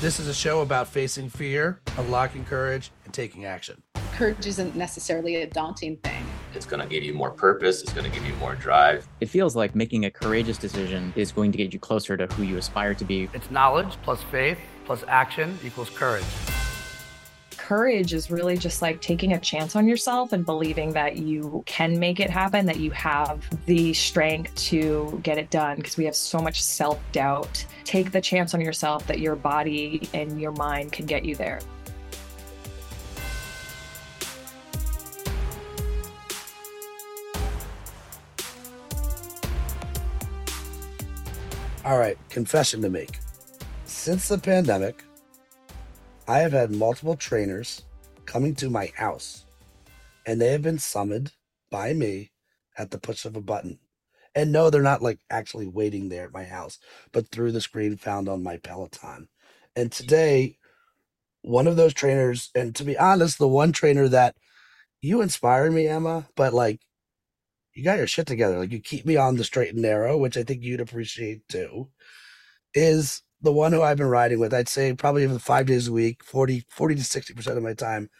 This is a show about facing fear, unlocking courage, and taking action. Courage isn't necessarily a daunting thing. It's going to give you more purpose, it's going to give you more drive. It feels like making a courageous decision is going to get you closer to who you aspire to be. It's knowledge plus faith plus action equals courage. Courage is really just like taking a chance on yourself and believing that you can make it happen, that you have the strength to get it done because we have so much self doubt. Take the chance on yourself that your body and your mind can get you there. All right, confession to make. Since the pandemic, I have had multiple trainers coming to my house, and they have been summoned by me at the push of a button. And no, they're not like actually waiting there at my house, but through the screen found on my Peloton. And today, one of those trainers, and to be honest, the one trainer that you inspire me, Emma, but like you got your shit together. Like you keep me on the straight and narrow, which I think you'd appreciate too, is the one who I've been riding with. I'd say probably even five days a week, 40, 40 to 60% of my time,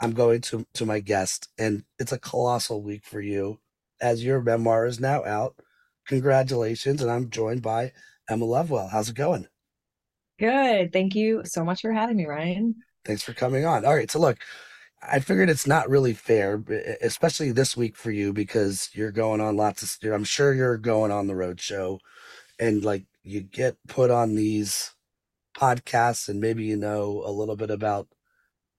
I'm going to, to my guest. And it's a colossal week for you as your memoir is now out. Congratulations. And I'm joined by Emma Lovewell. How's it going? Good. Thank you so much for having me, Ryan. Thanks for coming on. All right. So, look, I figured it's not really fair, especially this week for you because you're going on lots of. I'm sure you're going on the road show, and like you get put on these podcasts, and maybe you know a little bit about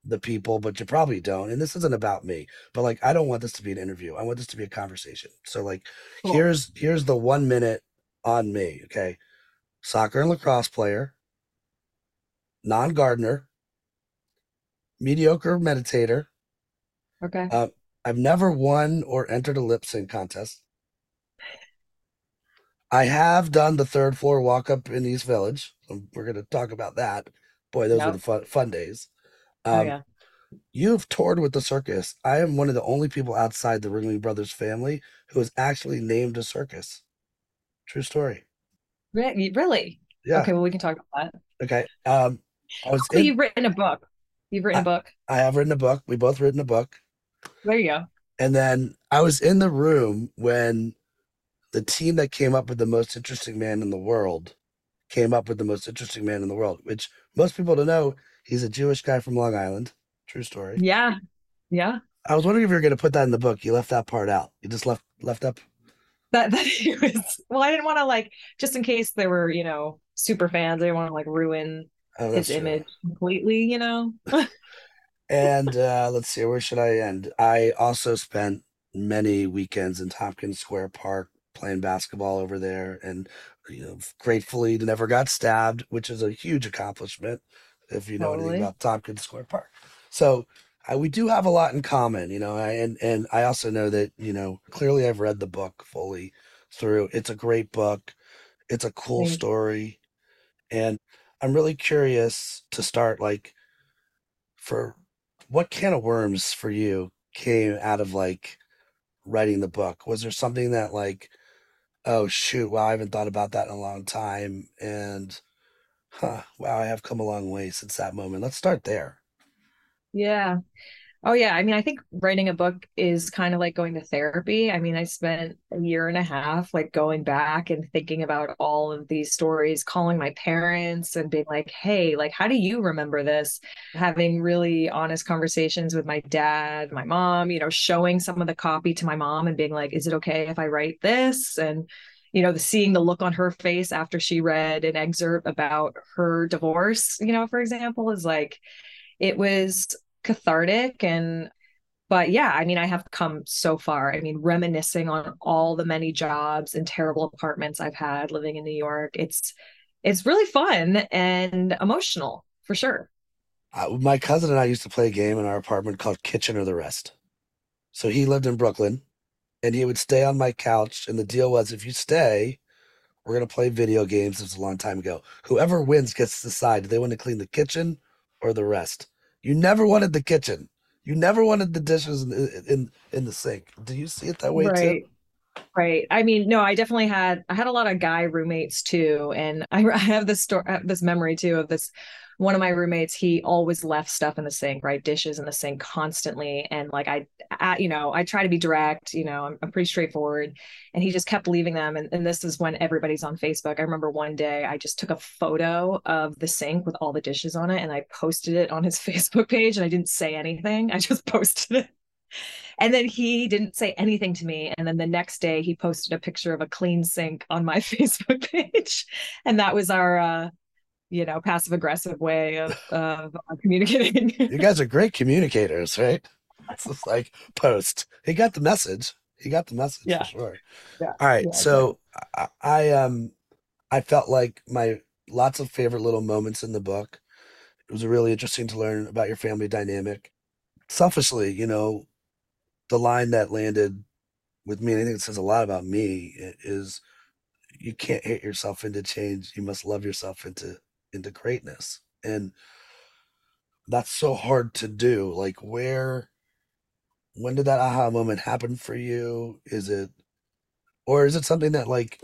the people, but you probably don't. And this isn't about me, but like I don't want this to be an interview. I want this to be a conversation. So like, cool. here's here's the one minute on me. Okay, soccer and lacrosse player, non gardener mediocre meditator. Okay. Uh, I've never won or entered a lip sync contest. I have done the third floor walk up in East Village. we're going to talk about that. Boy, those yep. were the fun, fun days. Oh, um, oh, yeah. You've toured with the circus. I am one of the only people outside the Ringling Brothers family who has actually named a circus. True story. Really? Yeah. Okay, well, we can talk about that. Okay. Um, I was in... You've written a book. You've written I, a book. I have written a book. We both written a book. There you go. And then I was in the room when the team that came up with the most interesting man in the world came up with the most interesting man in the world, which most people don't know he's a Jewish guy from Long Island. True story. Yeah. Yeah. I was wondering if you were going to put that in the book. You left that part out. You just left left up. That that he was. Well, I didn't want to like just in case there were you know super fans. I didn't want to like ruin oh, his true. image completely, you know. and uh, let's see, where should I end? I also spent many weekends in Tompkins Square Park playing basketball over there, and you know, gratefully never got stabbed, which is a huge accomplishment if you know totally. anything about Tompkins Square Park. So uh, we do have a lot in common, you know, I, and and I also know that you know clearly I've read the book fully through. It's a great book. It's a cool Thanks. story, and I'm really curious to start like for what can of worms for you came out of like writing the book? Was there something that like, oh shoot, wow, I haven't thought about that in a long time, and huh, wow, I have come a long way since that moment. Let's start there. Yeah. Oh yeah, I mean, I think writing a book is kind of like going to therapy. I mean, I spent a year and a half like going back and thinking about all of these stories, calling my parents and being like, "Hey, like how do you remember this?" Having really honest conversations with my dad, my mom, you know, showing some of the copy to my mom and being like, "Is it okay if I write this?" and you know, the seeing the look on her face after she read an excerpt about her divorce, you know, for example, is like it was cathartic and but yeah i mean i have come so far. I mean reminiscing on all the many jobs and terrible apartments i've had living in new york it's it's really fun and emotional for sure. Uh, my cousin and i used to play a game in our apartment called kitchen or the rest. So he lived in brooklyn and he would stay on my couch. And the deal was if you stay we're going to play video games. It was a long time ago. Whoever wins gets to decide do they want to clean the kitchen or the rest you never wanted the kitchen. You never wanted the dishes in in, in the sink. Do you see it that way right. too? Right. I mean, no, I definitely had I had a lot of guy roommates too, and I, I have this story, uh, this memory too of this. One of my roommates, he always left stuff in the sink, right? Dishes in the sink constantly, and like I, I you know, I try to be direct. You know, I'm, I'm pretty straightforward, and he just kept leaving them. And, and this is when everybody's on Facebook. I remember one day I just took a photo of the sink with all the dishes on it, and I posted it on his Facebook page, and I didn't say anything. I just posted it and then he didn't say anything to me. And then the next day he posted a picture of a clean sink on my Facebook page. And that was our uh you know, passive aggressive way of, of communicating. you guys are great communicators, right? It's just like post. He got the message. He got the message Yeah. for sure. Yeah. All right. Yeah, so I, I um I felt like my lots of favorite little moments in the book. It was really interesting to learn about your family dynamic. Selfishly, you know, the line that landed with me, and I think it says a lot about me, is you can't hate yourself into change. You must love yourself into into greatness. And that's so hard to do. Like where when did that aha moment happen for you? Is it or is it something that like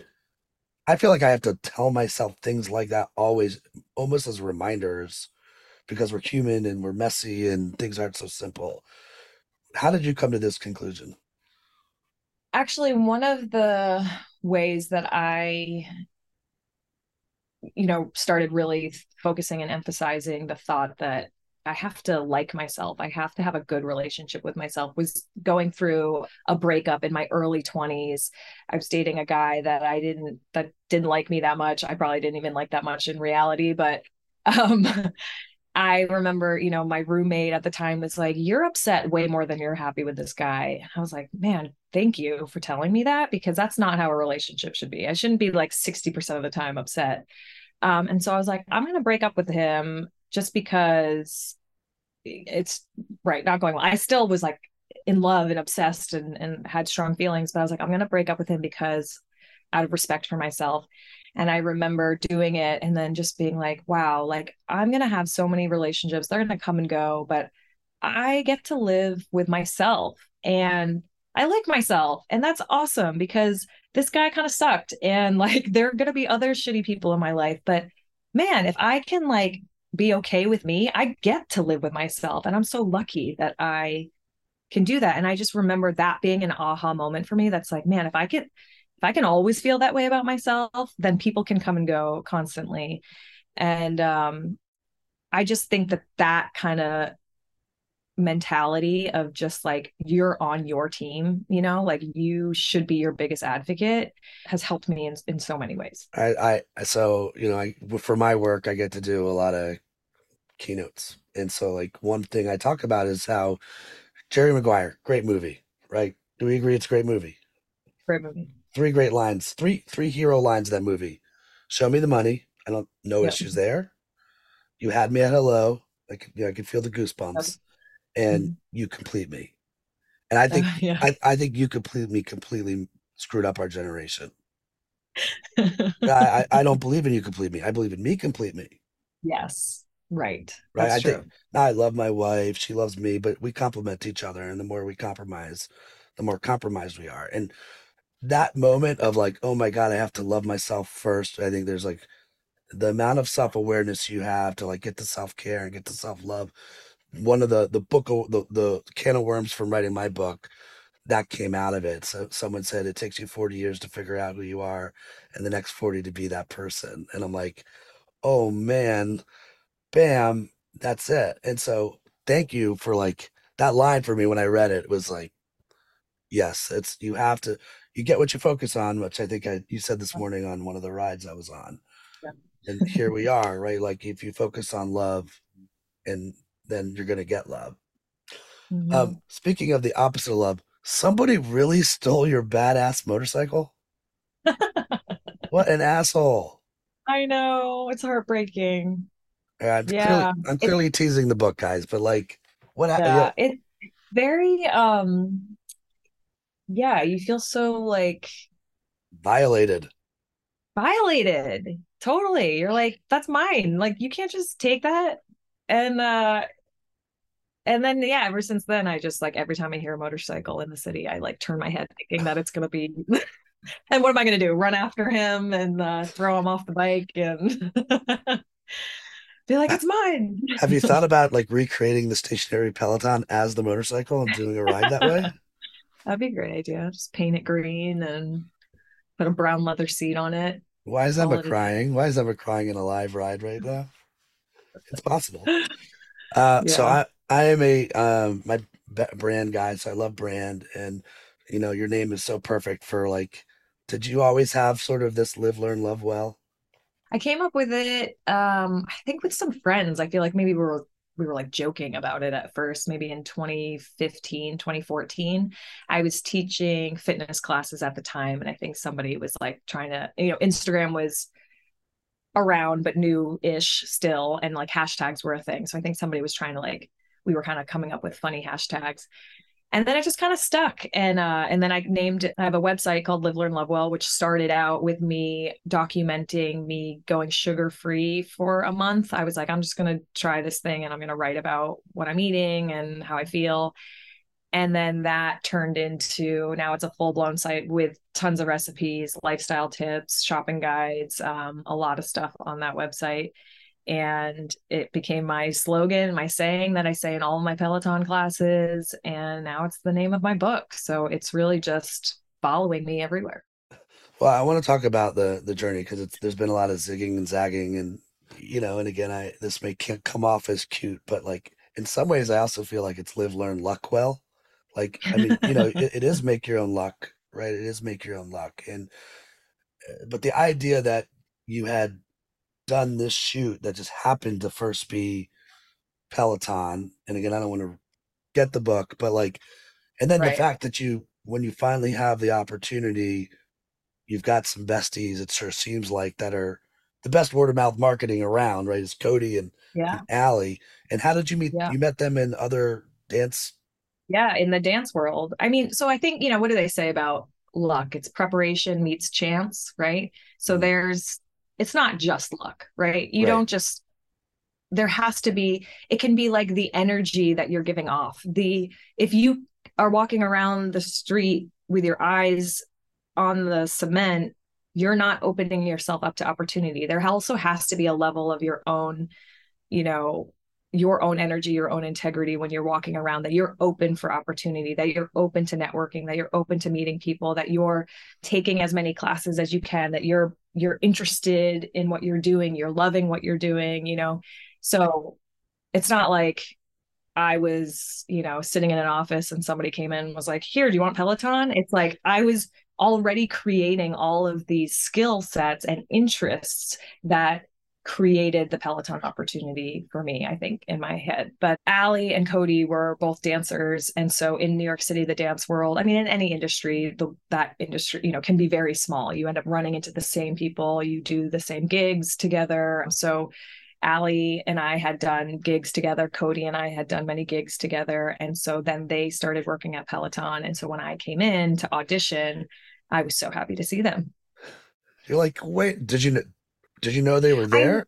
I feel like I have to tell myself things like that always almost as reminders because we're human and we're messy and things aren't so simple. How did you come to this conclusion? Actually, one of the ways that I, you know, started really focusing and emphasizing the thought that I have to like myself, I have to have a good relationship with myself was going through a breakup in my early 20s. I was dating a guy that I didn't that didn't like me that much. I probably didn't even like that much in reality, but um I remember, you know, my roommate at the time was like, You're upset way more than you're happy with this guy. I was like, Man, thank you for telling me that because that's not how a relationship should be. I shouldn't be like 60% of the time upset. Um, and so I was like, I'm going to break up with him just because it's right, not going well. I still was like in love and obsessed and, and had strong feelings, but I was like, I'm going to break up with him because out of respect for myself. And I remember doing it and then just being like, wow, like I'm going to have so many relationships. They're going to come and go, but I get to live with myself and I like myself. And that's awesome because this guy kind of sucked. And like, there are going to be other shitty people in my life. But man, if I can like be okay with me, I get to live with myself. And I'm so lucky that I can do that. And I just remember that being an aha moment for me. That's like, man, if I can, if I can always feel that way about myself, then people can come and go constantly. And um, I just think that that kind of mentality of just like you're on your team, you know, like you should be your biggest advocate has helped me in, in so many ways. I, I so you know I for my work I get to do a lot of keynotes, and so like one thing I talk about is how Jerry Maguire, great movie, right? Do we agree it's a great movie? Great movie. Three great lines, three three hero lines in that movie. Show me the money. I don't no Yep. issues there. You had me at hello. I could, you know, I could feel the goosebumps, and Mhm. you complete me. And I think Uh, yeah. I, I think you complete me completely screwed up our generation. I, I I don't believe in you complete me. I believe in me complete me. yes. Right. Right. That's I true. think I love my wife. She loves me, but we complement each other. And the more we compromise, the more compromised we are. And that moment of like, oh my God, I have to love myself first. I think there's like the amount of self awareness you have to like get to self care and get to self love. One of the the book of- the the can of worms from writing my book that came out of it. So someone said it takes you 40 years to figure out who you are and the next 40 to be that person. And I'm like, oh man, bam, that's it. And so thank you for like that line for me when I read it was like, yes, it's you have to you get what you focus on, which I think I you said this morning on one of the rides I was on. Yeah. And here we are, right? Like if you focus on love and then you're gonna get love. Mhm. Um, speaking of the opposite of love, somebody really stole your badass motorcycle. what an asshole! I know it's heartbreaking. Yeah, I'm Yeah, clearly, I'm it- clearly teasing the book, guys, but like, what happened? Yeah, it's very um yeah, you feel so like violated. violated. Totally. You're like, that's mine. Like you can't just take that. And uh and then yeah, ever since then, I just like every time I hear a motorcycle in the city, I like turn my head thinking that it's gonna be. and what am I gonna do? Run after him and uh, throw him off the bike and be like, "It's mine." Have you thought about like recreating the stationary Peloton as the motorcycle and doing a ride that way? That'd be a great idea. Just paint it green and put a brown leather seat on it. Why is Emma crying? Why is Emma crying in a live ride right now? It's possible. Uh, so I I am a um my brand guy, so I love brand, and you know your name is so perfect for like. Did you always have sort of this live, learn, love well? I came up with it, um, I think with some friends. I feel like maybe we were we were like joking about it at first, maybe in 2015, 2014. I was teaching fitness classes at the time, and I think somebody was like trying to, you know, Instagram was around but new-ish still, and like hashtags were a thing. So I think somebody was trying to like we were kind of coming up with funny hashtags and then it just kind of stuck. And uh and then i named i have a website called live learn love well which started out with me documenting me going sugar free for a month. I was like i'm just going to try this thing and i'm going to write about what i'm eating and how i feel. And then that turned into now it's a full blown site with tons of recipes lifestyle tips shopping guides um, a lot of stuff on that website and it became my slogan, my saying that I say in all my Peloton classes. And now it's the name of my book. So it's really just following me everywhere. Well, I want to talk about the the journey because there's been a lot of zigging and zagging, and you know, and again, I this may come off as cute, but like in some ways, I also feel like it's live, learn, luck well. Like, I mean, you know, it, it is make your own luck, right? It is make your own luck, and uh, but the idea that you had done this shoot that just happened to first be Peloton, and again, I don't want to get the book, but like, and then the fact that you, when you finally have the opportunity, you've got some besties. It sure seems like that are the best word of mouth marketing around, right? Is Cody and, Yeah. and Ally. And how did you meet? Yeah. You met them in other dance. Yeah. In the dance world. I mean, so I think, you know, what do they say about luck? It's preparation meets chance, right? So Mhm. there's, it's not just luck, right? You Right. don't just, there has to be, it can be like the energy that you're giving off. The, if you are walking around the street with your eyes on the cement, you're not opening yourself up to opportunity. There also has to be a level of your own, you know, your own energy, your own integrity when you're walking around, that you're open for opportunity, that you're open to networking, that you're open to meeting people, that you're taking as many classes as you can, that you're you're interested in what you're doing, you're loving what you're doing, you know. So it's not like I was, you know, sitting in an office and somebody came in and was like, "Here, do you want Peloton?" It's like I was already creating all of these skill sets and interests that created the Peloton opportunity for me, I think, in my head. But Ally and Cody were both dancers. And so in New York City, the dance world, I mean, in any industry, the, that industry, you know, can be very small. You end up running into the same people, you do the same gigs together. So Ally and I had done gigs together. Cody and I had done many gigs together. And so then they started working at Peloton. And so when I came in to audition, I was so happy to see them. You're like, wait, did you did you know they were there?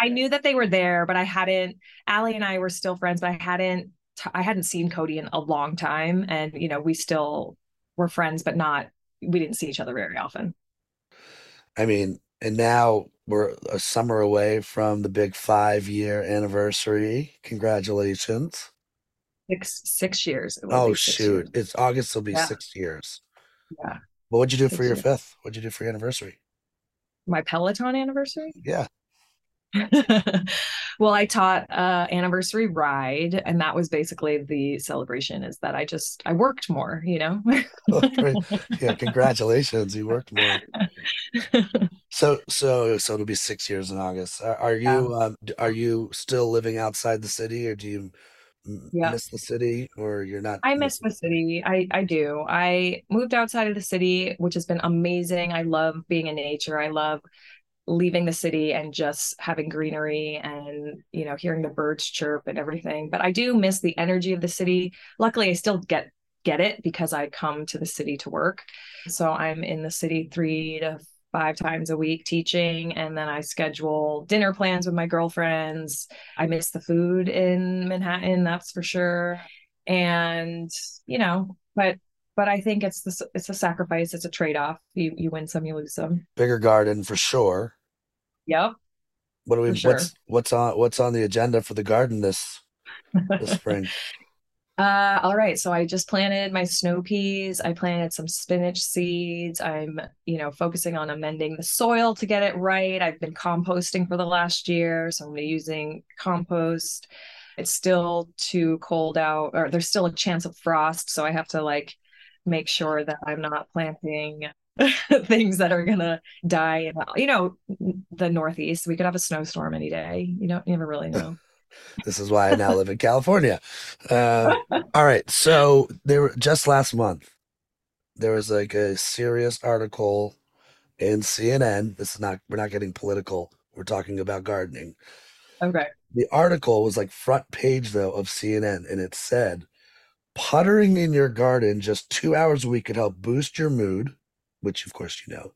I knew that they were there, but I hadn't. Ally and I were still friends, but I hadn't. I hadn't seen Cody in a long time, and you know, we still were friends, but not. We didn't see each other very often. I mean, and now we're a summer away from the big five year anniversary. Congratulations. Six six years. it will Oh be six shoot. years. It's August will be Yeah. six years. Yeah. What would you do Six for your years. fifth? What'd you do for your anniversary? My Peloton anniversary. Yeah. well, I taught uh anniversary ride, and that was basically the celebration. Is that I just I worked more, you know. Oh. Yeah, congratulations. You worked more. So so so it'll be six years in August. Are, are Yeah. you um are you still living outside the city or do you Yeah. miss the city or you're not I miss the city. I I do. I moved outside of the city, which has been amazing. I love being in nature. I love leaving the city and just having greenery and you know hearing the birds chirp and everything. But I do miss the energy of the city. Luckily, I still get get it because I come to the city to work. So I'm in the city 3 to five times a week teaching and then I schedule dinner plans with my girlfriends. I miss the food in Manhattan, that's for sure. And, you know, but but I think it's the it's a sacrifice, it's a trade-off. You you win some, you lose some. Bigger garden for sure. Yep. What do we sure. what's what's on what's on the agenda for the garden this this spring? Uh, all right. So I just planted my snow peas. I planted some spinach seeds. I'm, you know, focusing on amending the soil to get it right. I've been composting for the last year, so I'm using compost. It's still too cold out, or there's still a chance of frost, so I have to like make sure that I'm not planting things that are gonna die. in You know, the Northeast. We could have a snowstorm any day. You don't you never really know. This is why I now live in California. Uh, all right. So there were just last month, there was like a serious article in CNN. This is not, we're not getting political. We're talking about gardening. Okay. The article was like front page though of CNN and it said, puttering in your garden just two hours a week could help boost your mood, which of course you know.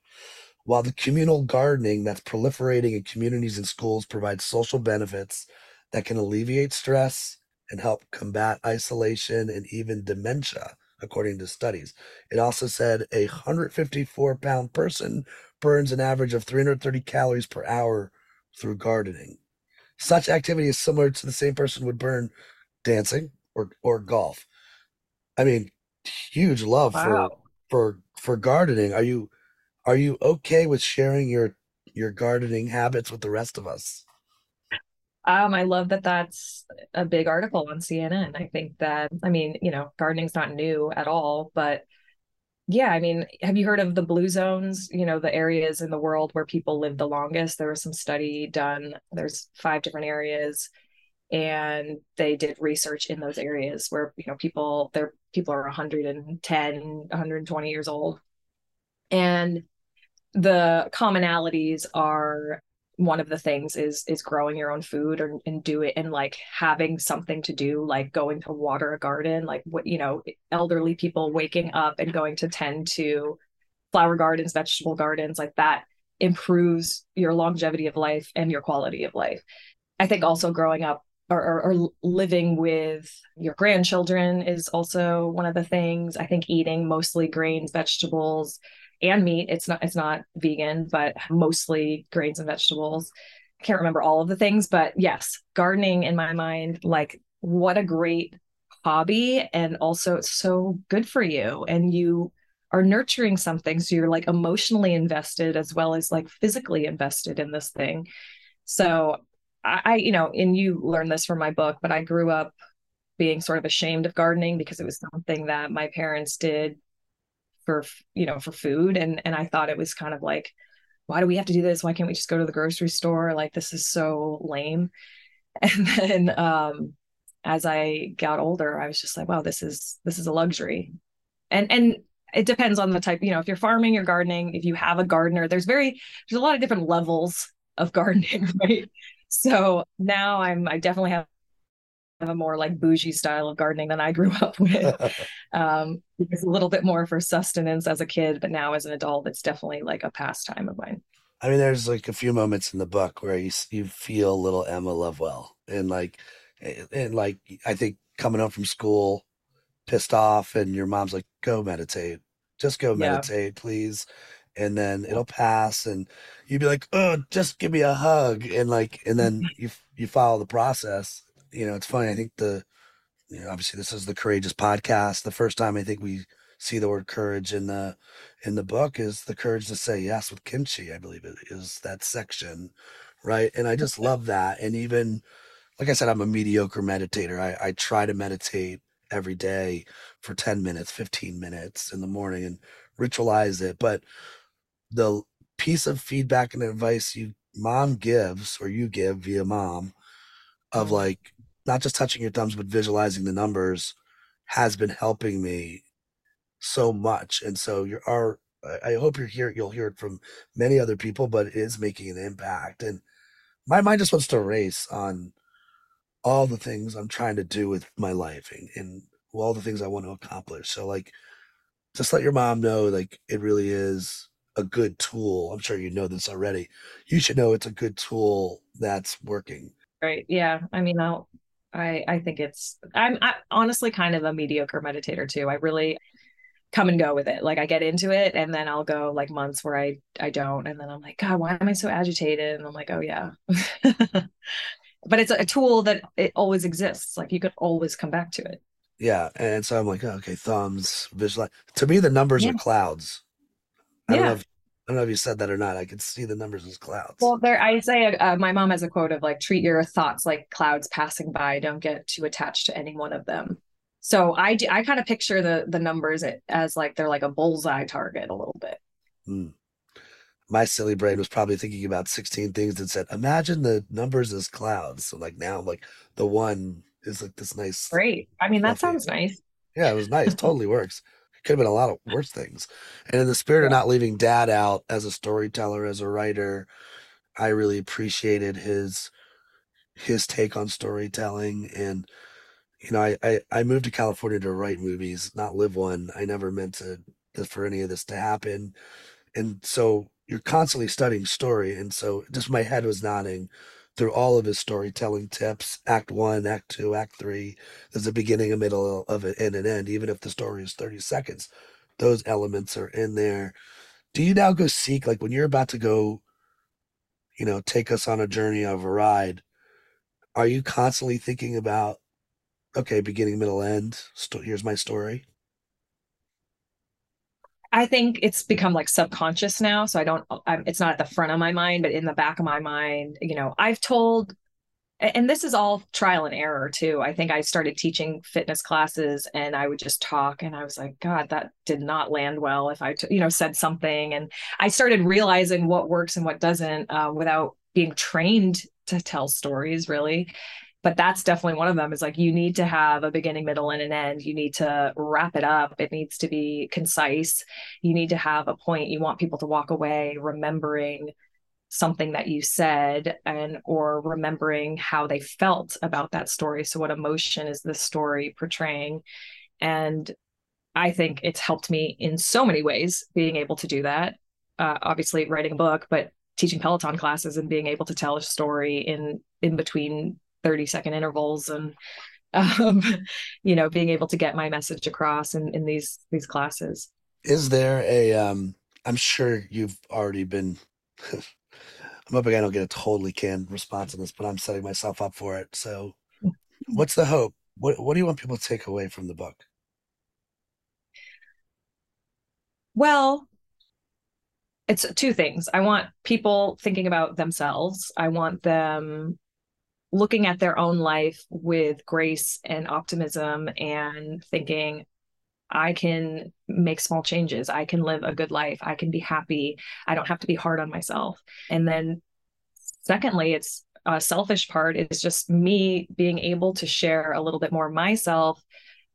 While the communal gardening that's proliferating in communities and schools provides social benefits that can alleviate stress and help combat isolation and even dementia, according to studies. It also said a 154 pound person burns an average of 330 calories per hour through gardening. Such activity is similar to the same person would burn dancing or, or golf. I mean, huge love for for for gardening. Are you are you okay with sharing your your gardening habits with the rest of us? Um, I love that that's a big article on CNN. I think that, I mean, you know, gardening's not new at all, but yeah, I mean, have you heard of the blue zones? You know, the areas in the world where people live the longest. There was some study done. There's five different areas, and they did research in those areas where, you know, people, their people are 110, 120 years old. And the commonalities are one of the things is is growing your own food or, and do it and like having something to do like going to water a garden like what you know elderly people waking up and going to tend to flower gardens vegetable gardens like that improves your longevity of life and your quality of life. I think also growing up or, or, or living with your grandchildren is also one of the things. I think eating mostly grains vegetables and meat. It's not it's not vegan, but mostly grains and vegetables. I can't remember all of the things, but yes, gardening in my mind, like what a great hobby. And also it's so good for you. And you are nurturing something. So you're like emotionally invested as well as like physically invested in this thing. So I, I you know, and you learned this from my book, but I grew up being sort of ashamed of gardening because it was something that my parents did for you know for food. And and I thought it was kind of like why do we have to do this? Why can't we just go to the grocery store? Like this is so lame. And then um as I got older I was just like wow this is this is a luxury. And and it depends on the type you know if you're farming or gardening if you have a gardener there's very there's a lot of different levels of gardening right? So now I'm I definitely have a more like bougie style of gardening than I grew up with. Um it's a little bit more for sustenance as a kid but now as an adult it's definitely like a pastime of mine. I mean, there's like a few moments in the book where you you feel little Emma Lovewell, and like, and like I think coming home from school, pissed off, and your mom's like, "Go meditate, just go Yeah. meditate, please," and then it'll pass, and you'd be like, "Oh, just give me a hug," and like, and then you you follow the process. You know, it's funny. I think the, you know, obviously this is the courageous podcast. The first time I think we see the word courage in the in the book is the courage to say yes with kimchi i believe it is that section right and i just love that and even like i said i'm a mediocre meditator i, I try to meditate every day for 10 minutes 15 minutes in the morning and ritualize it but the piece of feedback and advice you mom gives or you give via mom of Mhm. like not just touching your thumbs but visualizing the numbers has been helping me so much and so you're I I hope you're here you'll hear it from many other people but it is making an impact and my mind just wants to race on all the things I'm trying to do with my life and, and all the things I want to accomplish so like just let your mom know like it really is a good tool. I'm sure you know this already. You should know it's a good tool that's working. Right. Yeah. I mean, I'll, I I think it's I'm I, honestly kind of a mediocre meditator too. I really come and go with it. Like I get into it and then I'll go like months where I I don't and then I'm like god, why am I so agitated? And I'm like, "Oh yeah." but it's a, tool that it always exists. Like you could always come back to it. Yeah, and so I'm like, oh, okay, thumbs, visualize. To me, the numbers Yeah. are clouds. I don't Yeah. know if I don't know if you said that or not. I could see the numbers as clouds. Well, there, I say, uh, my mom has a quote of like, treat your thoughts like clouds passing by. Don't get too attached to any one of them. So I, do, I kind of picture the the numbers as like they're like a bullseye target a little bit. Hmm. My silly brain was probably thinking about 16 things that said, imagine the numbers as clouds. So like now, like the one is like this nice. Great. I mean, that sounds nice. Yeah, it was nice. totally works. Could have been a lot of worse things. And in the spirit of not leaving dad out as a storyteller, as a writer, I really appreciated his his take on storytelling. And you know, I I, I moved to California to write movies, not live one. I never meant to for any of this to happen. And so you're constantly studying story. And so just my head was nodding through all of his storytelling tips act one act two act three there's a beginning a middle of it and an end. Even if the story is 30 seconds those elements are in there. Do you now go seek like when you're about to go you know take us on a journey of a ride are you constantly thinking about okay beginning middle end sto- here's my story I think it's become like subconscious now. So I don't, I'm, it's not at the front of my mind, but in the back of my mind, you know, I've told, and this is all trial and error too. I think I started teaching fitness classes and I would just talk and I was like, God, that did not land well if I, t- you know, said something. And I started realizing what works and what doesn't uh, without being trained to tell stories really but that's definitely one of them is like you need to have a beginning middle and an end. You need to wrap it up. It needs to be concise. You need to have a point. You want people to walk away remembering something that you said and or remembering how they felt about that story. So what emotion is this story portraying? And i think it's helped me in so many ways being able to do that. Uh, obviously writing a book but teaching peloton classes and being able to tell a story in in between 30 second intervals and um, you know being able to get my message across in, in these these classes. Is there a um i'm sure you've already been i'm hoping i don't get a totally canned response on this but i'm setting myself up for it. So what's the hope? What what do you want people to take away from the book? Well it's two things. I want people thinking about themselves. I want them looking at their own life with grace and optimism and thinking I can make small changes. I can live a good life. I can be happy. I don't have to be hard on myself. And then, secondly, it's a selfish part is just me being able to share a little bit more myself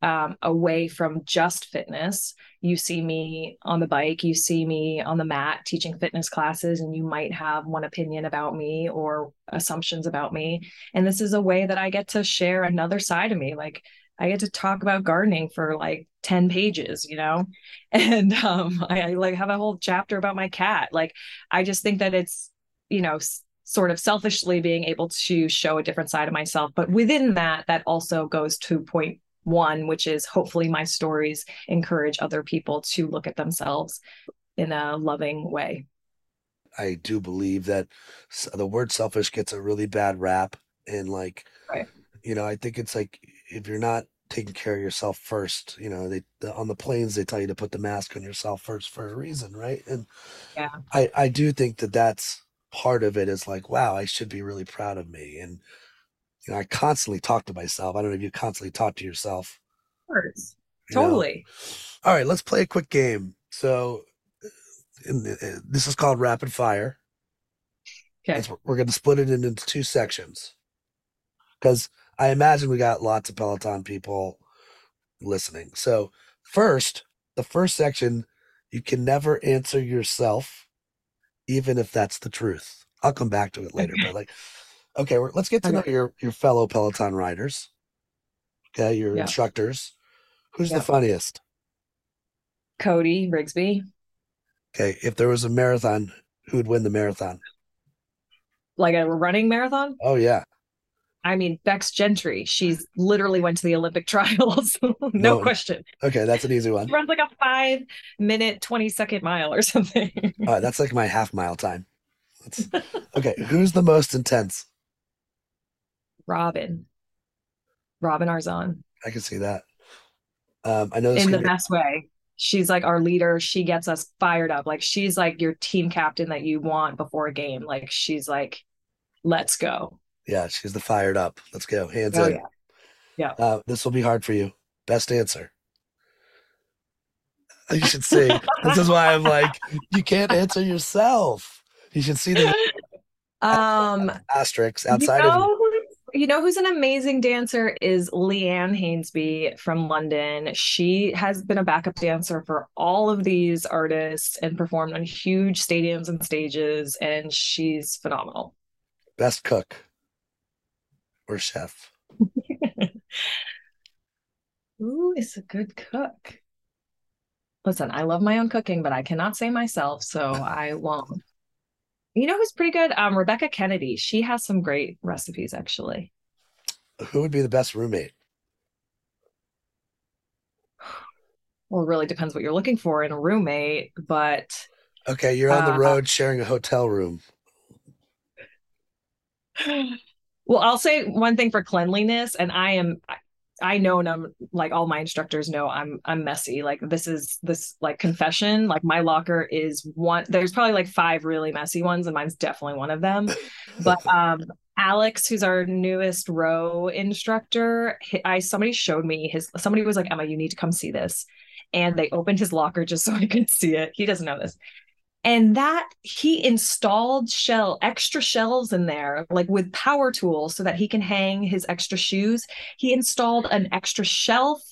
um, away from just fitness. You see me on the bike, you see me on the mat teaching fitness classes, and you might have one opinion about me or assumptions about me. And this is a way that I get to share another side of me. Like, I get to talk about gardening for like 10 pages, you know? And um, I, I like have a whole chapter about my cat. Like, I just think that it's, you know, sort of selfishly being able to show a different side of myself. But within that, that also goes to point one, which is hopefully my stories encourage other people to look at themselves in a loving way. I do believe that the word selfish gets a really bad rap. And like, Right. you know, I think it's like if you're not taking care of yourself first, you know, they the, on the planes they tell you to put the mask on yourself first for a reason, right? And Yeah. I I do think that that's part of it is like, wow, I should be really proud of me. And you know, I constantly talk to myself. I don't know if you constantly talk to yourself. Of course. you know? Totally. All right, let's play a quick game. So, in the, uh, this is called rapid fire. Okay. It's- we're going to split it into two sections because I imagine we got lots of Peloton people listening. So, first, the first section, you can never answer yourself, even if that's the truth. I'll come back to it later, but like, okay, we're, let's get to know your your fellow Peloton riders. Okay, your Yeah. instructors. Who's Yeah. the funniest? Cody Rigsby. Okay, if there was a marathon, who would win the marathon? Like a running marathon? Oh yeah, I mean, Becs Gentry. She's literally went to the Olympic trials. no, No. question. okay, that's an easy one. She runs like a five minute, 20 second mile or something. All right, that's like my half mile time. Okay, who's the most intense? Robin. Robin Arzon. I can see that. Um, I know in the be- best way. She's like our leader. She gets us fired up. Like she's like your team captain that you want before a game. Like she's like, let's go. yeah, she's the fired up. Let's go, hands Oh, in. yeah. Yeah. Uh, this will be hard for you. Best answer. You should see. this is why I'm like, you can't answer yourself. You should see the Um, asterisks outside of you. know, who- you know who's an amazing dancer is Leanne Hainsby from London. She has been a backup dancer for all of these artists and performed on huge stadiums and stages, and she's phenomenal. Best cook or chef. Who is a good cook? Listen, I love my own cooking, but I cannot say myself, so I won't. You know who's pretty good? Um, Rebecca Kennedy. She has some great recipes, actually. Who would be the best roommate? Well, it really depends what you're looking for in a roommate, but Okay, you're on the Uh, road sharing a hotel room. well, I'll say one thing for cleanliness, and I am I know and I'm like all my instructors know I'm I'm messy. Like this is this like confession. Like my locker is one there's probably like five really messy ones, and mine's definitely one of them. But um Alex, who's our newest row instructor, I somebody showed me his somebody was like, Emma, you need to come see this. And they opened his locker just so I could see it. He doesn't know this. And that he installed shell extra shelves in there, like with power tools, so that he can hang his extra shoes. He installed an extra shelf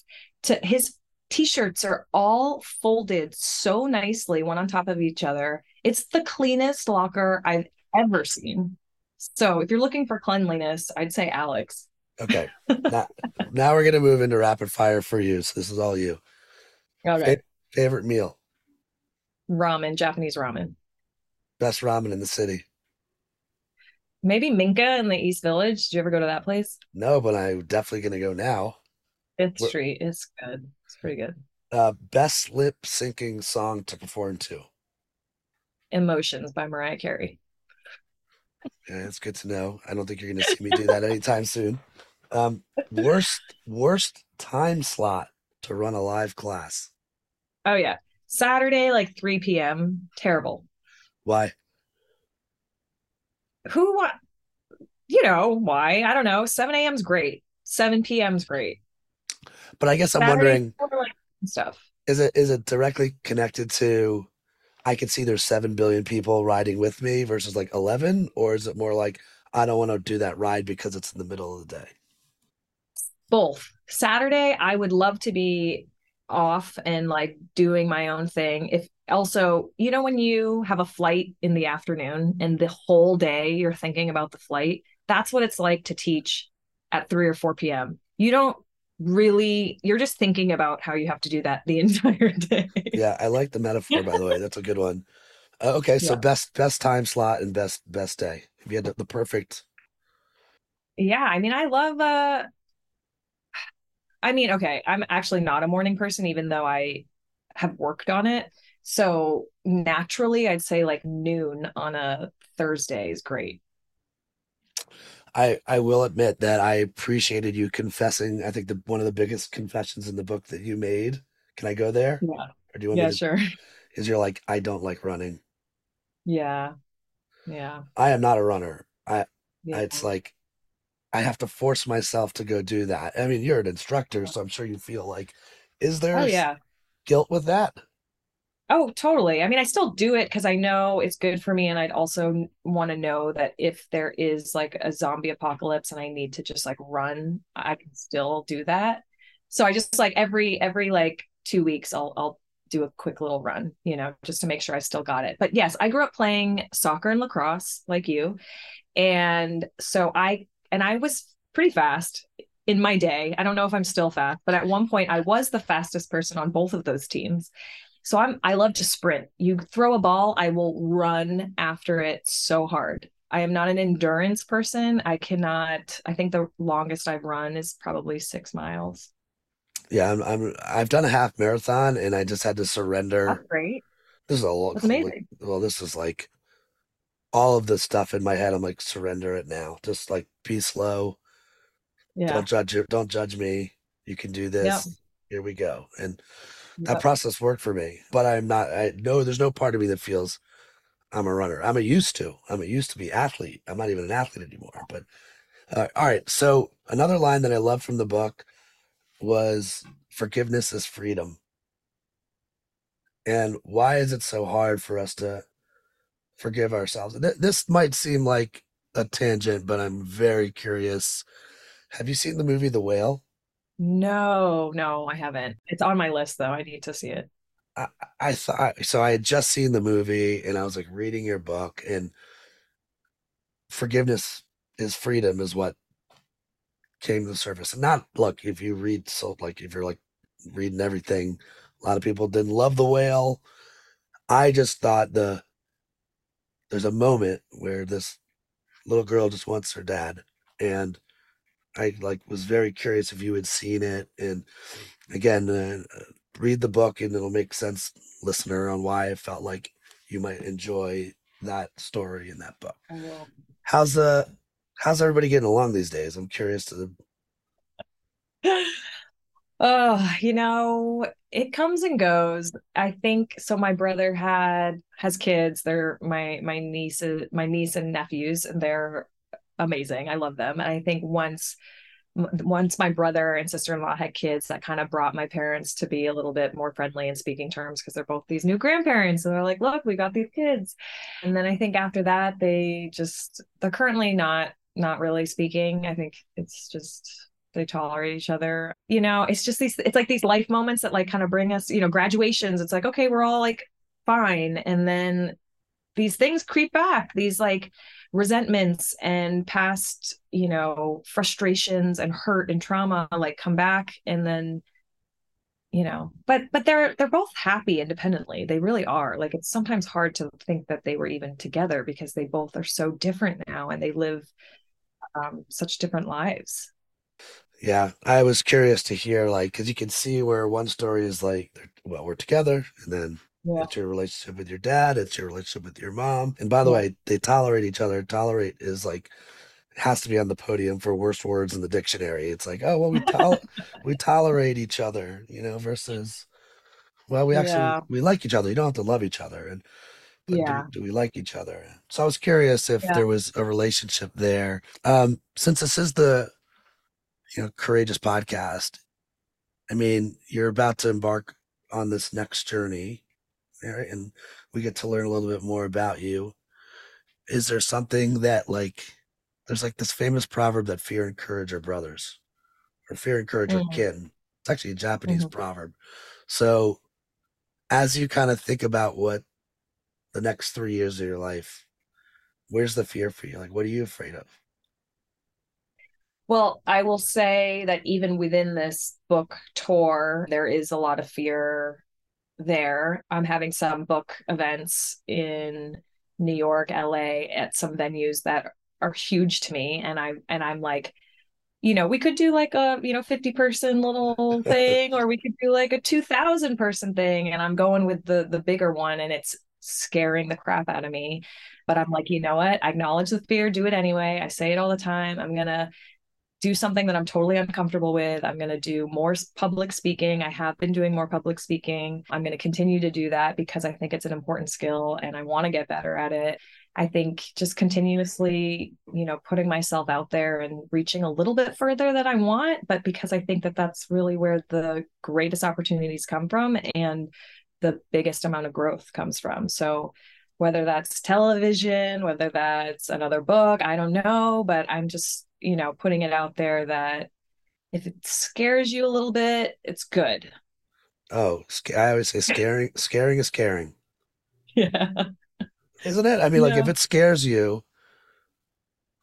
to his t-shirts are all folded so nicely, one on top of each other. It's the cleanest locker I've ever seen. So if you're looking for cleanliness, I'd say Alex. Okay. now, now we're gonna move into rapid fire for you. So this is all you. All right. Favorite meal? Ramen, Japanese ramen. Best ramen in the city? Maybe Minca in the East Village. Did you ever go to that place? No, but I'm definitely gonna go now. Fifth Street is good. It's pretty good. Uh, best lip syncing song to perform to? Emotions by Mariah Carey. Yeah, it's good to know. I don't think you're gonna see me do that anytime soon. Um, worst worst time slot to run a live class? Oh yeah. Saturday, like 3 p.m. Terrible. Why? Who you know, why? I don't know. 7 a.m.'s great. 7 p.m.'s great. But I guess I'm Saturday, wondering, stuff. is it is it directly connected to I could see there's seven billion people riding with me versus like eleven, or is it more like I don't want to do that ride because it's in the middle of the day? Both. Saturday, I would love to be off and like doing my own thing. If also, you know, when you have a flight in the afternoon and the whole day you're thinking about the flight, that's what it's like to teach at 3 or 4 p.m. You don't really, you're just thinking about how you have to do that the entire day. Yeah, I like the metaphor by the way. That's a good one. Uh, okay, so Yeah. best best time slot and best best day. If you had the, the perfect, Yeah, I mean, I love uh I mean, okay, I'm actually not a morning person even though I have worked on it. So naturally, I'd say like noon on a Thursday is great. I I will admit that I appreciated you confessing. I think the one of the biggest confessions in the book that you made. Can I go there, Yeah. or do you want Yeah, to? sure. Is you're like I don't like running. Yeah. Yeah. I am not a runner. I Yeah. it's like I have to force myself to go do that. I mean, you're an instructor, so I'm sure you feel like, is there Oh yeah. guilt with that? Oh, totally. I mean, I still do it because I know it's good for me, and I'd also want to know that if there is like a zombie apocalypse and I need to just like run, I can still do that. So I just like every every like two weeks, I'll I'll do a quick little run, you know, just to make sure I still got it. But yes, I grew up playing soccer and lacrosse like you, and so I and I was pretty fast in my day. I don't know if I'm still fast, but at one point I was the fastest person on both of those teams. So I'm I love to sprint. You throw a ball, I will run after it so hard. I am not an endurance person. I cannot I think the longest I've run is probably 6 miles. Yeah, I'm, I'm I've done a half marathon and I just had to surrender. That's great. This is a. That's amazing. Well, this is like all of the stuff in my head. I'm like, surrender it now. Just like be slow. Yeah. Don't judge it. Don't judge me. You can do this. Yep. Here we go. And that Yep. process worked for me. But I'm not. I know There's no part of me that feels I'm a runner. I'm a used to. I'm a used to be athlete. I'm not even an athlete anymore. But uh, all right. So another line that I love from the book was forgiveness is freedom. And why is it so hard for us to forgive ourselves? Th- This might seem like a tangent, but I'm very curious. Have you seen the movie The Whale? No, no, I haven't. It's on my list though. I need to see it. I, I thought so. I had just seen the movie and I was like reading your book, and forgiveness is freedom is what came to the surface. And not look, if you read so like if you're like reading everything, a lot of people didn't love the whale. I just thought the there's a moment where this little girl just wants her dad, and I like was very curious if you had seen it. And again, uh, read the book, and it'll make sense, listener, on why I felt like you might enjoy that story in that book. How's uh how's everybody getting along these days? I'm curious to Oh, you know, it comes and goes. I think so. My brother had has kids. They're my my niece my niece and nephews, and they're amazing. I love them. And I think once once my brother and sister-in-law had kids, that kind of brought my parents to be a little bit more friendly in speaking terms because they're both these new grandparents. And they're like, look, we got these kids. And then I think after that, they just they're currently not not really speaking. I think it's just they tolerate each other. You know, it's just these it's like these life moments that like kind of bring us, you know, graduations. It's like, okay, we're all like fine. And then these things creep back, these like resentments and past, you know, frustrations and hurt and trauma like come back and then you know but but they're they're both happy independently they really are like it's sometimes hard to think that they were even together because they both are so different now and they live um, such different lives Yeah, I was curious to hear like because you can see where one story is like, well, we're together, and then Yeah. it's your relationship with your dad, it's your relationship with your mom, and by the Yeah. way, they tolerate each other. Tolerate is like has to be on the podium for worst words in the dictionary. It's like, oh well, we tol- we tolerate each other, you know, versus well, we actually Yeah. we like each other. You don't have to love each other, and but Yeah. do, do we like each other? So I was curious if Yeah. there was a relationship there. Um, since this is the you know courageous podcast, I mean, you're about to embark on this next journey, right? and we get to learn a little bit more about you. Is there something that like there's like this famous proverb that fear and courage are brothers, or fear and courage are Mhm. kin. It's actually a Japanese Mhm. proverb. So, as you kind of think about what the next three years of your life, where's the fear for you? Like, what are you afraid of? Well, I will say that even within this book tour, there is a lot of fear there. I'm having some book events in New York, LA at some venues that are huge to me and I and I'm like you know, we could do like a, you know, 50 person little thing or we could do like a 2000 person thing and I'm going with the the bigger one and it's scaring the crap out of me. But I'm like, you know what? I acknowledge the fear, do it anyway. I say it all the time. I'm going to do something that I'm totally uncomfortable with. I'm going to do more public speaking. I have been doing more public speaking. I'm going to continue to do that because I think it's an important skill and I want to get better at it. I think just continuously, you know, putting myself out there and reaching a little bit further than I want, but because I think that that's really where the greatest opportunities come from and the biggest amount of growth comes from. So, whether that's television, whether that's another book, I don't know, but I'm just, you know, putting it out there that if it scares you a little bit, it's good. Oh, I always say scaring, scaring is caring, Yeah. isn't it? I mean, like if it scares you,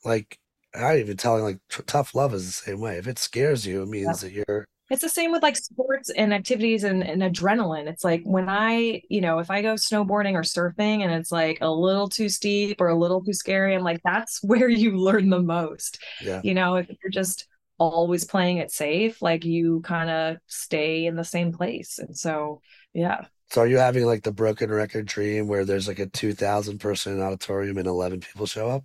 like I even telling like tr- tough love is the same way. If it scares you, it means that you're It's the same with like sports and activities and, and adrenaline. It's like when I, you know, if I go snowboarding or surfing and it's like a little too steep or a little too scary, I'm like, that's where you learn the most. Yeah. You know, if you're just always playing it safe, like you kind of stay in the same place. And so, yeah. So are you having like the broken record dream where there's like a 2000 person auditorium and 11 people show up?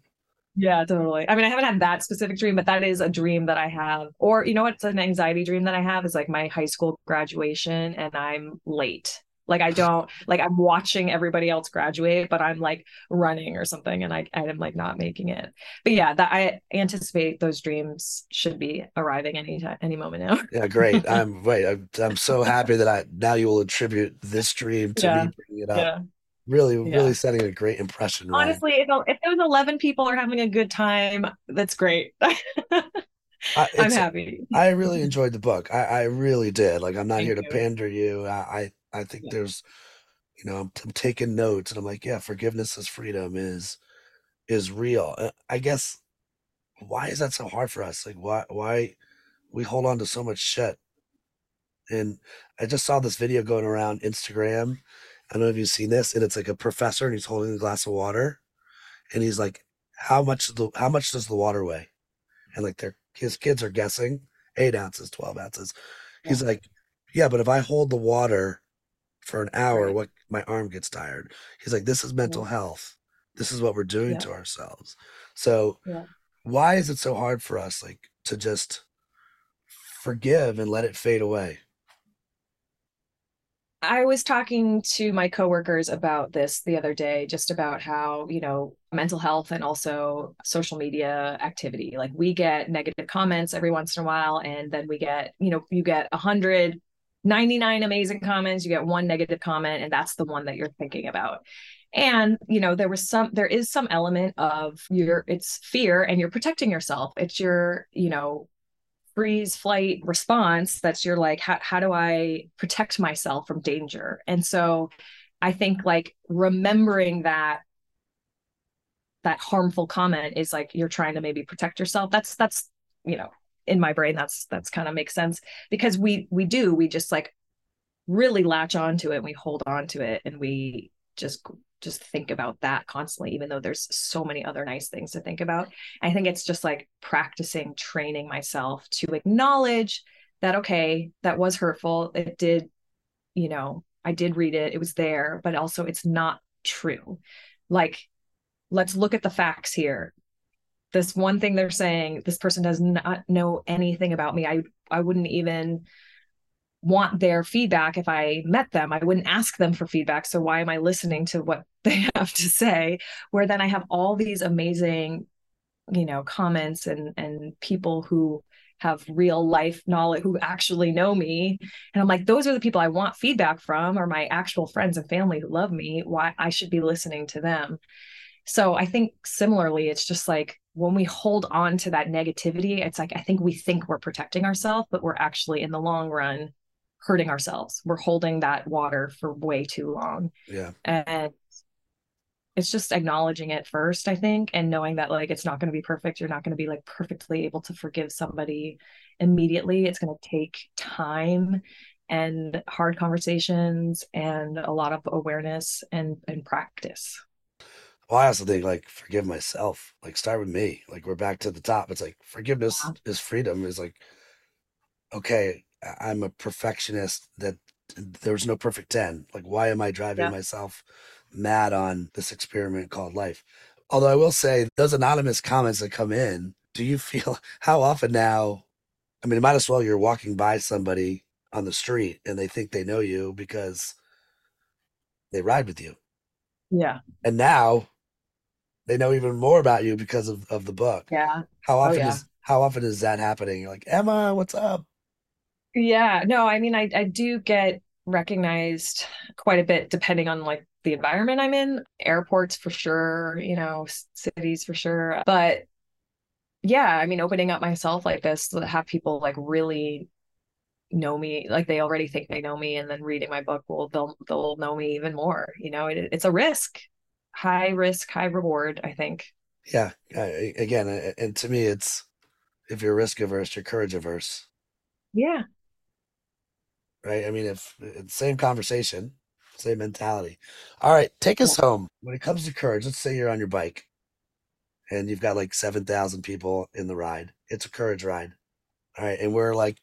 Yeah, totally. I mean, I haven't had that specific dream, but that is a dream that I have. Or, you know what's an anxiety dream that I have is like my high school graduation and I'm late. Like I don't like I'm watching everybody else graduate, but I'm like running or something and I I'm like not making it. But yeah, that I anticipate those dreams should be arriving any time any moment now. Yeah, great. I'm wait, I'm I'm so happy that I now you will attribute this dream to Yeah. me bringing it up. Yeah. Really, Yeah. really setting a great impression. Ryan. Honestly, if if those 11 people are having a good time, that's great. I, I'm happy. I really enjoyed the book. I, I really did. Like, I'm not Thank here to you. pander you. I, I, I think Yeah. there's, you know, I'm, I'm taking notes, and I'm like, yeah, forgiveness is freedom is, is real. Uh, I guess, why is that so hard for us? Like, why, why we hold on to so much shit? And I just saw this video going around Instagram. I don't know if you've seen this, and it's like a professor, and he's holding a glass of water, and he's like, "How much the how much does the water weigh?" And like, their his kids are guessing eight ounces, twelve ounces. He's like, "Yeah, but if I hold the water for an hour, what my arm gets tired." He's like, "This is mental health. This is what we're doing Yeah. to ourselves." So, Yeah. why is it so hard for us, like, to just forgive and let it fade away? I was talking to my coworkers about this the other day, just about how, you know, mental health and also social media activity. Like we get negative comments every once in a while, and then we get, you know, you get 199 amazing comments, you get one negative comment, and that's the one that you're thinking about. And, you know, there was some, there is some element of your, it's fear and you're protecting yourself. It's your, you know, freeze flight response that's your like how, how do i protect myself from danger? And so i think like remembering that that harmful comment is like you're trying to maybe protect yourself. That's that's you know in my brain that's that's kind of makes sense because we we do we just like really latch onto it and we hold on to it and we just just think about that constantly even though there's so many other nice things to think about. I think it's just like practicing training myself to acknowledge that okay that was hurtful. It did you know i did read it. It was there but also it's not true. Like let's look at the facts here. This one thing they're saying this person does not know anything about me. I i wouldn't even want their feedback if I met them. I wouldn't ask them for feedback. So why am I listening to what they have to say? Where then I have all these amazing, you know, comments and and people who have real life knowledge who actually know me. And I'm like, those are the people I want feedback from, or my actual friends and family who love me. Why I should be listening to them. So I think similarly, it's just like when we hold on to that negativity, it's like I think we think we're protecting ourselves, but we're actually in the long run hurting ourselves. We're holding that water for way too long. Yeah. And it's just acknowledging it first, I think, and knowing that like it's not going to be perfect. You're not going to be like perfectly able to forgive somebody immediately. It's going to take time and hard conversations and a lot of awareness and and practice. Well, I also think like forgive myself. Like start with me. Like we're back to the top. It's like forgiveness Yeah. is freedom. Is like okay, I'm a perfectionist. That there's no perfect ten. Like why am I driving Yeah. myself mad on this experiment called life? Although I will say those anonymous comments that come in. Do you feel how often now? I mean, it might as well you're walking by somebody on the street and they think they know you because they ride with you Yeah. and now they know even more about you because of, of the book. Yeah. How oh, often yeah. is how often is that happening? You're like, Emma, what's up? Yeah, no, I mean, I I do get recognized quite a bit depending on like the environment I'm in. Airports for sure, you know, cities for sure. But yeah, I mean, opening up myself like this to have people like really know me, like they already think they know me, and then reading my book will they'll they'll know me even more. You know, it, it's a risk, high risk, high reward. I think. Yeah, again, and to me, it's if you're risk averse, you're courage averse. Yeah, right? I mean, if eh, same conversation, same mentality. All right, take us home. When it comes to courage, let's say you're on your bike and you've got like 7,000 people in the ride. It's a courage ride. All right. And we're like,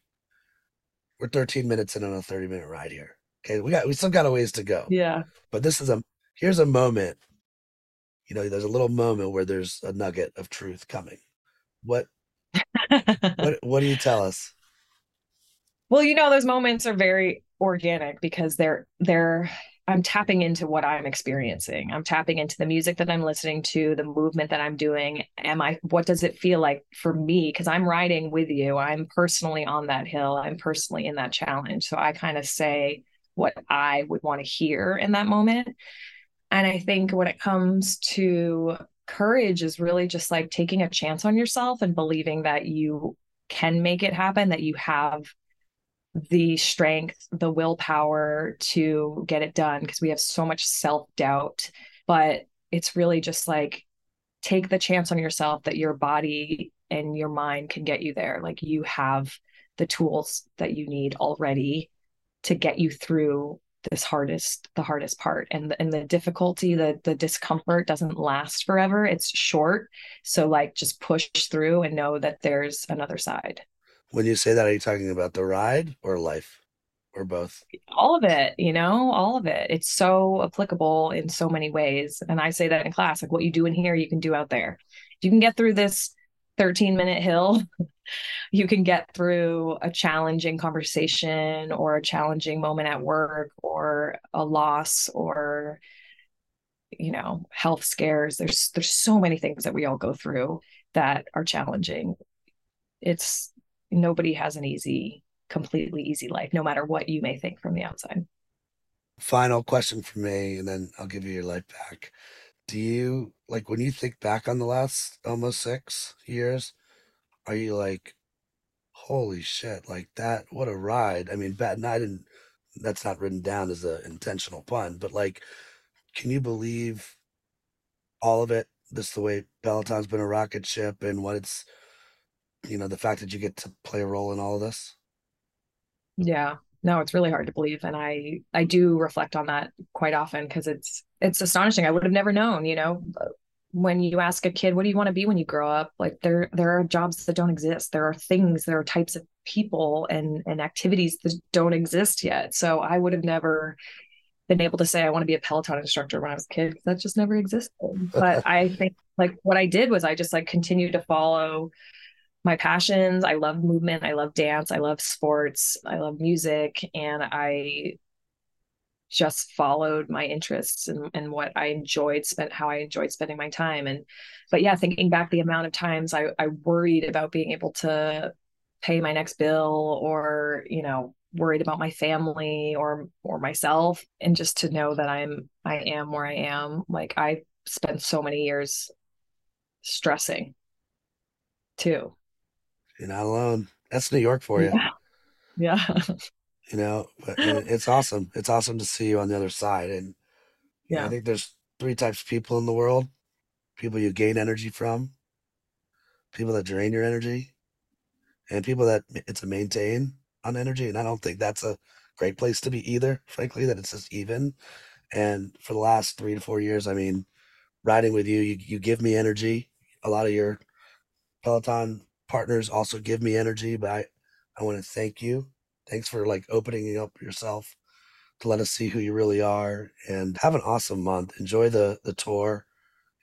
we're 13 minutes in on a 30 minute ride here. Okay. We got, we still got a ways to go. Yeah. But this is a, here's a moment, you know, there's a little moment where there's a nugget of truth coming. What, what, what do you tell us? Well, you know, those moments are very organic because they're, they're, I'm tapping into what I'm experiencing. I'm tapping into the music that I'm listening to, the movement that I'm doing. Am I, what does it feel like for me? Because I'm riding with you. I'm personally on that hill. I'm personally in that challenge. So I kind of say what I would want to hear in that moment. And I think when it comes to courage, is really just like taking a chance on yourself and believing that you can make it happen, that you have the strength, the willpower to get it done because we have so much self doubt. But it's really just like take the chance on yourself that your body and your mind can get you there. Like you have the tools that you need already to get you through this hardest the hardest part and the, and the difficulty the the discomfort doesn't last forever it's short so like just push through and know that there's another side when you say that, are you talking about the ride or life or both? All of it, you know, all of it. It's so applicable in so many ways. And I say that in class like what you do in here, you can do out there. You can get through this 13 minute hill, you can get through a challenging conversation or a challenging moment at work or a loss or you know health scares there's there's so many things that we all go through that are challenging it's nobody has an easy, completely easy life, no matter what you may think from the outside. Final question for me, and then I'll give you your life back. Do you like when you think back on the last almost six years? Are you like, holy shit, like that? What a ride! I mean, bad night, and that's not written down as an intentional pun, but like, can you believe all of it? This the way Peloton's been a rocket ship, and what it's you know the fact that you get to play a role in all of this? Yeah. No it's really hard to believe and i i do reflect on that quite often because it's it's astonishing. I would have never known you know uh, when you ask a kid what do you want to be when you grow up? Like there there are jobs that don't exist. There are things there are types of people and and activities that don't exist yet. So i would have never been able to say i want to be a peloton instructor when i was a kid that just never existed. But i think like what i did was i just like continued to follow my passions. I love movement. I love dance. I love sports. I love music. And I just followed my interests and, and what I enjoyed, spent how I enjoyed spending my time. And, but yeah, thinking back the amount of times I, I worried about being able to pay my next bill or, you know, worried about my family or, or myself. And just to know that I'm, I am where I am. Like I spent so many years stressing too you're not alone. That's New York for you. Yeah. yeah. you know, but it's awesome. It's awesome to see you on the other side. And yeah, know, I think there's three types of people in the world people you gain energy from, people that drain your energy, and people that it's a maintain on energy. And I don't think that's a great place to be either, frankly, that it's just even. And for the last three to four years, I mean, riding with you, you, you give me energy. A lot of your Peloton partners also give me energy, but I, I want to thank you. Thanks for like opening up yourself to let us see who you really are and have an awesome month. Enjoy the the tour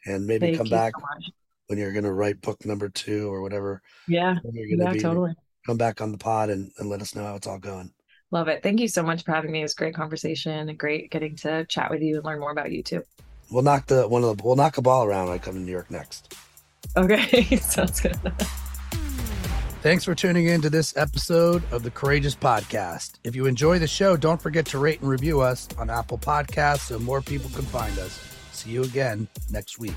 and maybe thank come back so when you're going to write book number two or whatever. Yeah. Yeah, be. totally. Come back on the pod and, and let us know how it's all going. Love it. Thank you so much for having me. It was great conversation and great getting to chat with you and learn more about you too. We'll knock the one of the we'll knock a ball around when I come to New York next. Okay. Sounds good. Thanks for tuning in to this episode of the Courageous Podcast. If you enjoy the show, don't forget to rate and review us on Apple Podcasts so more people can find us. See you again next week.